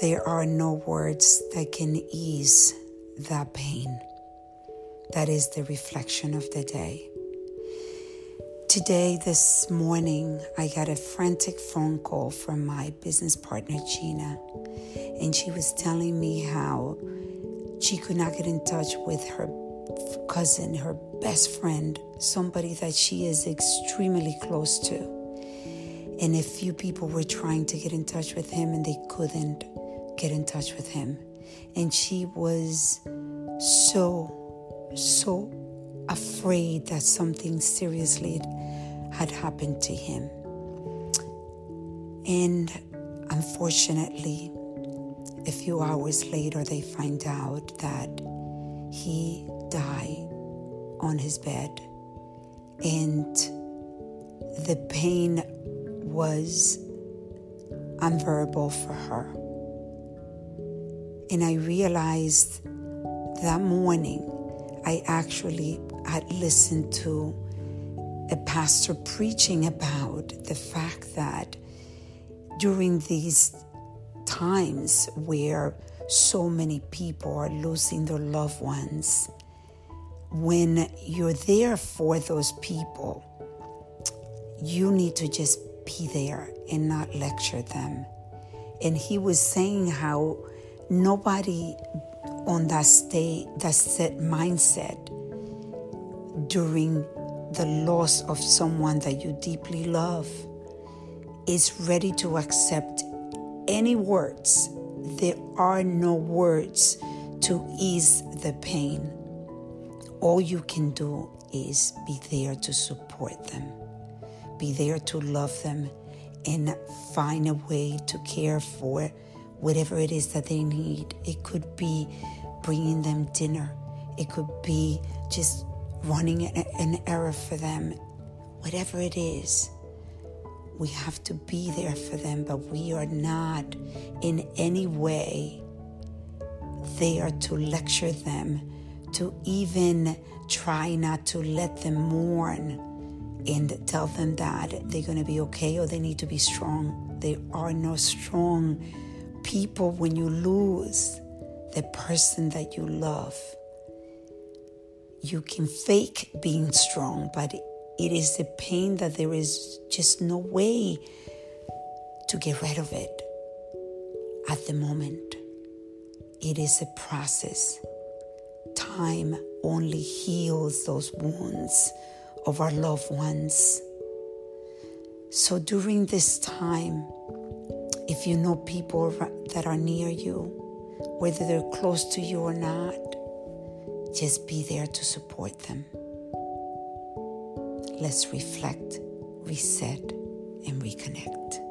there are no words that can ease that pain. That is the reflection of the day. Today, this morning, I got a frantic phone call from my business partner, Gina, and she was telling me how she could not get in touch with her cousin, her best friend, somebody that she is extremely close to. And a few people were trying to get in touch with him and they couldn't get in touch with him. And she was so, so afraid that something seriously had happened to him. And unfortunately, a few hours later, they find out that he died on his bed. And the pain was unbearable for her. And I realized that morning I actually had listened to a pastor preaching about the fact that during these times where so many people are losing their loved ones, when you're there for those people, you need to just be there and not lecture them. And he was saying how nobody on that state, that set mindset during the loss of someone that you deeply love is ready to accept any words. There are no words to ease the pain. All you can do is be there to support them, be there to love them, and find a way to care for whatever it is that they need. It could be bringing them dinner, it could be just running an errand for them, whatever it is. We have to be there for them, but we are not in any way there to lecture them, to even try not to let them mourn and tell them that they're going to be okay or they need to be strong. There are no strong people when you lose the person that you love. You can fake being strong, but it is a pain that there is just no way to get rid of it at the moment. It is a process. Time only heals those wounds of our loved ones. So during this time, if you know people that are near you, whether they're close to you or not, just be there to support them. Let's reflect, reset, and reconnect.